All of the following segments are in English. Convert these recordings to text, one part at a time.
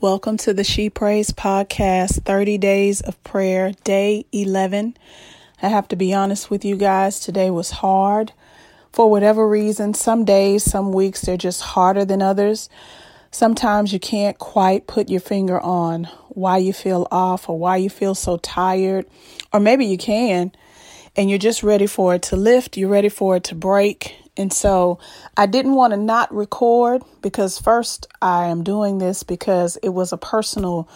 Welcome to the She Prays podcast, 30 Days of Prayer, day 11. I have to be honest with you guys, today was hard. For whatever reason, some days, some weeks, they're just harder than others. Sometimes you can't quite put your finger on why you feel off or why you feel so tired, or maybe you can, and you're just ready for it to lift, you're ready for it to break, and so I didn't want to not record because, first, I am doing this because it was a personal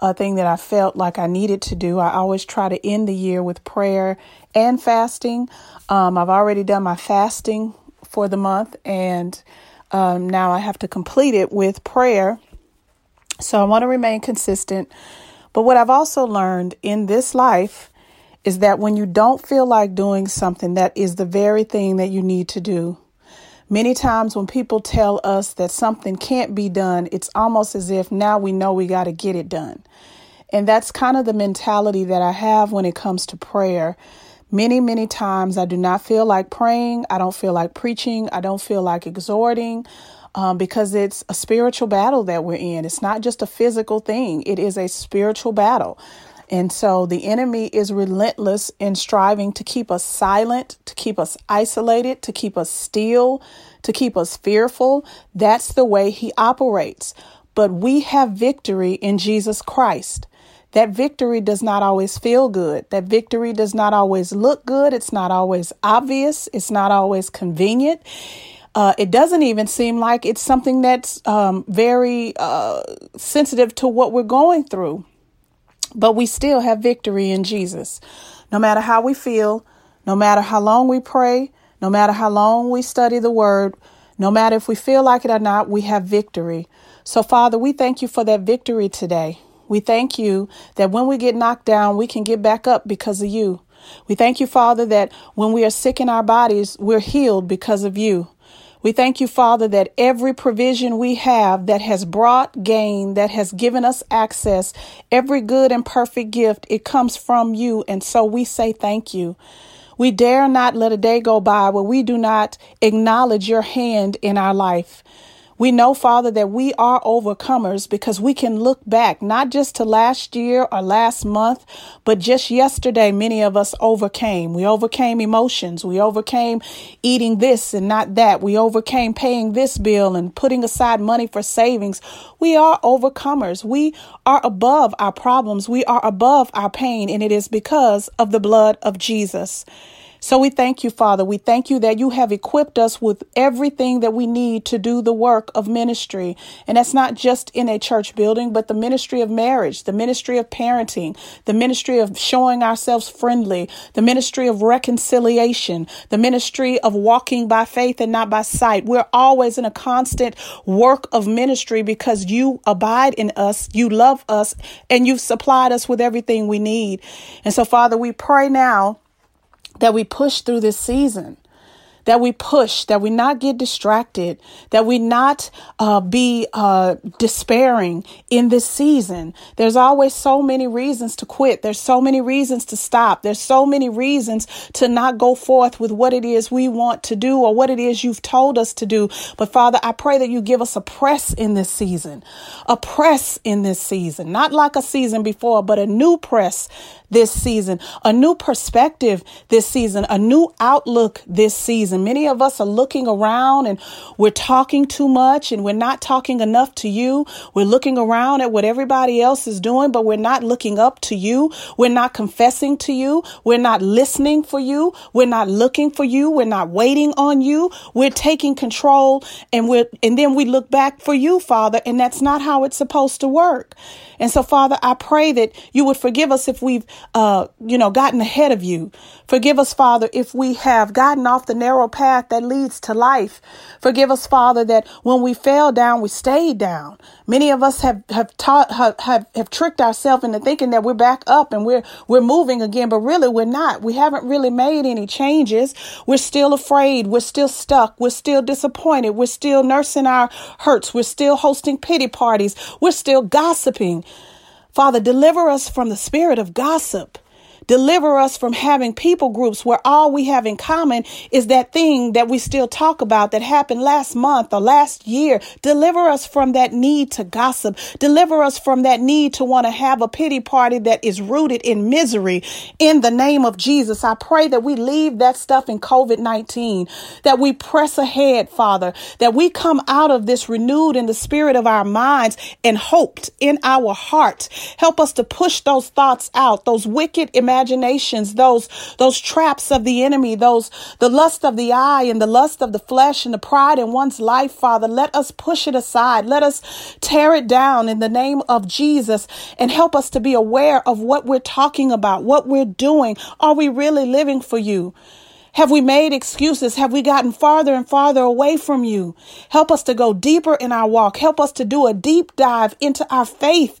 uh, thing that I felt like I needed to do. I always try to end the year with prayer and fasting. Um, I've already done my fasting for the month, and um, now I have to complete it with prayer. So I want to remain consistent. But what I've also learned in this life is that when you don't feel like doing something, that is the very thing that you need to do. Many times when people tell us that something can't be done, it's almost as if now we know we got to get it done. And that's kind of the mentality that I have when it comes to prayer. Many, many times I do not feel like praying. I don't feel like preaching. I don't feel like exhorting um, because it's a spiritual battle that we're in. It's not just a physical thing, it is a spiritual battle. And so the enemy is relentless in striving to keep us silent, to keep us isolated, to keep us still, to keep us fearful. That's the way he operates. But we have victory in Jesus Christ. That victory does not always feel good. That victory does not always look good. It's not always obvious. It's not always convenient. Uh, it doesn't even seem like it's something that's um, very uh, sensitive to what we're going through. But we still have victory in Jesus. No matter how we feel, no matter how long we pray, no matter how long we study the word, no matter if we feel like it or not, we have victory. So, Father, we thank you for that victory today. We thank you that when we get knocked down, we can get back up because of you. We thank you, Father, that when we are sick in our bodies, we're healed because of you. We thank you, Father, that every provision we have that has brought gain, that has given us access, every good and perfect gift, it comes from you. And so we say thank you. We dare not let a day go by where we do not acknowledge your hand in our life. We know, Father, that we are overcomers because we can look back, not just to last year or last month, but just yesterday, many of us overcame. We overcame emotions. We overcame eating this and not that. We overcame paying this bill and putting aside money for savings. We are overcomers. We are above our problems. We are above our pain, and it is because of the blood of Jesus. So we thank you, Father. We thank you that you have equipped us with everything that we need to do the work of ministry. And that's not just in a church building, but the ministry of marriage, the ministry of parenting, the ministry of showing ourselves friendly, the ministry of reconciliation, the ministry of walking by faith and not by sight. We're always in a constant work of ministry because you abide in us, you love us, and you've supplied us with everything we need. And so, Father, we pray now that we push through this season that we push, that we not get distracted, that we not uh, be uh, despairing in this season. There's always so many reasons to quit. There's so many reasons to stop. There's so many reasons to not go forth with what it is we want to do or what it is you've told us to do. But Father, I pray that you give us a press in this season, a press in this season, not like a season before, but a new press this season, a new perspective this season, a new outlook this season. Many of us are looking around and we're talking too much and we're not talking enough to you. We're looking around at what everybody else is doing, but we're not looking up to you. We're not confessing to you. We're not listening for you. We're not looking for you. We're not waiting on you. We're taking control and we're, and then we look back for you, Father, and that's not how it's supposed to work. And so, Father, I pray that you would forgive us if we've, uh, you know, gotten ahead of you. Forgive us, Father, if we have gotten off the narrow path that leads to life. Forgive us, Father, that when we fell down, we stayed down. Many of us have, have taught, have, have, have tricked ourselves into thinking that we're back up and we're, we're moving again, but really we're not. We haven't really made any changes. We're still afraid. We're still stuck. We're still disappointed. We're still nursing our hurts. We're still hosting pity parties. We're still gossiping. Father, deliver us from the spirit of gossip. Deliver us from having people groups where all we have in common is that thing that we still talk about that happened last month or last year. Deliver us from that need to gossip. Deliver us from that need to want to have a pity party that is rooted in misery. In the name of Jesus, I pray that we leave that stuff in COVID 19, that we press ahead, Father, that we come out of this renewed in the spirit of our minds and hoped in our heart. Help us to push those thoughts out, those wicked imaginations, those, those traps of the enemy, those, the lust of the eye and the lust of the flesh and the pride in one's life, Father. Let us push it aside. Let us tear it down in the name of Jesus and help us to be aware of what we're talking about, what we're doing. Are we really living for you? Have we made excuses? Have we gotten farther and farther away from you? Help us to go deeper in our walk. Help us to do a deep dive into our faith.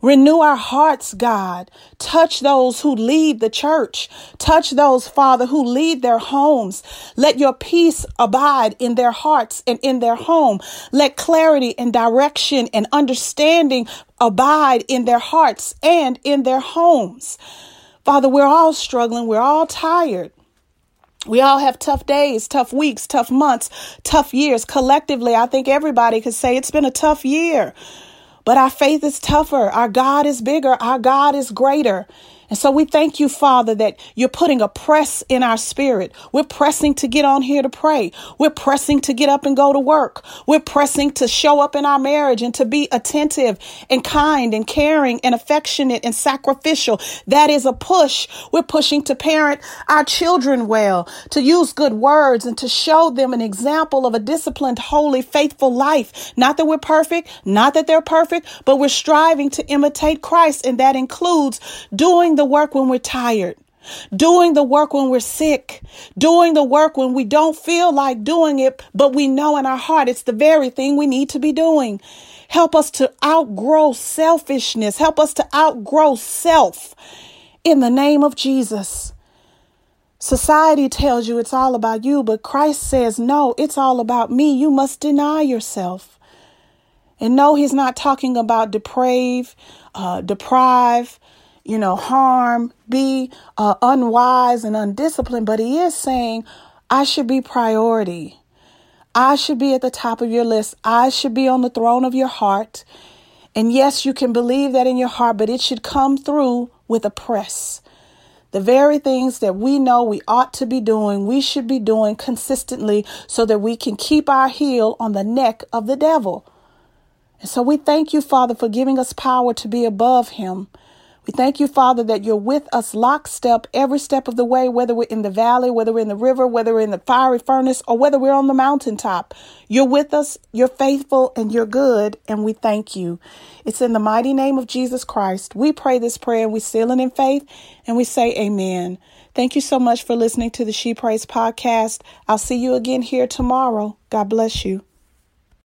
Renew our hearts, God. Touch those who lead the church. Touch those, Father, who lead their homes. Let your peace abide in their hearts and in their home. Let clarity and direction and understanding abide in their hearts and in their homes. Father, we're all struggling. We're all tired. We all have tough days, tough weeks, tough months, tough years. Collectively, I think everybody could say it's been a tough year. But our faith is tougher. Our God is bigger. Our God is greater. And so we thank you, Father, that you're putting a press in our spirit. We're pressing to get on here to pray. We're pressing to get up and go to work. We're pressing to show up in our marriage and to be attentive and kind and caring and affectionate and sacrificial. That is a push. We're pushing to parent our children well, to use good words and to show them an example of a disciplined, holy, faithful life. Not that we're perfect, not that they're perfect, but we're striving to imitate Christ. And that includes doing the work when we're tired, doing the work when we're sick, doing the work when we don't feel like doing it, but we know in our heart it's the very thing we need to be doing. Help us to outgrow selfishness. Help us to outgrow self in the name of Jesus. Society tells you it's all about you, but Christ says, no, it's all about me. You must deny yourself. And no, he's not talking about deprave, uh, deprive, you know, harm, be uh, unwise and undisciplined, but he is saying, I should be priority. I should be at the top of your list. I should be on the throne of your heart. And yes, you can believe that in your heart, but it should come through with a press. The very things that we know we ought to be doing, we should be doing consistently so that we can keep our heel on the neck of the devil. And so we thank you, Father, for giving us power to be above him we thank you, Father, that you're with us lockstep every step of the way, whether we're in the valley, whether we're in the river, whether we're in the fiery furnace, or whether we're on the mountaintop. You're with us, you're faithful, and you're good, and we thank you. It's in the mighty name of Jesus Christ. We pray this prayer and we seal it in faith, and we say amen. Thank you so much for listening to the She Prays podcast. I'll see you again here tomorrow. God bless you.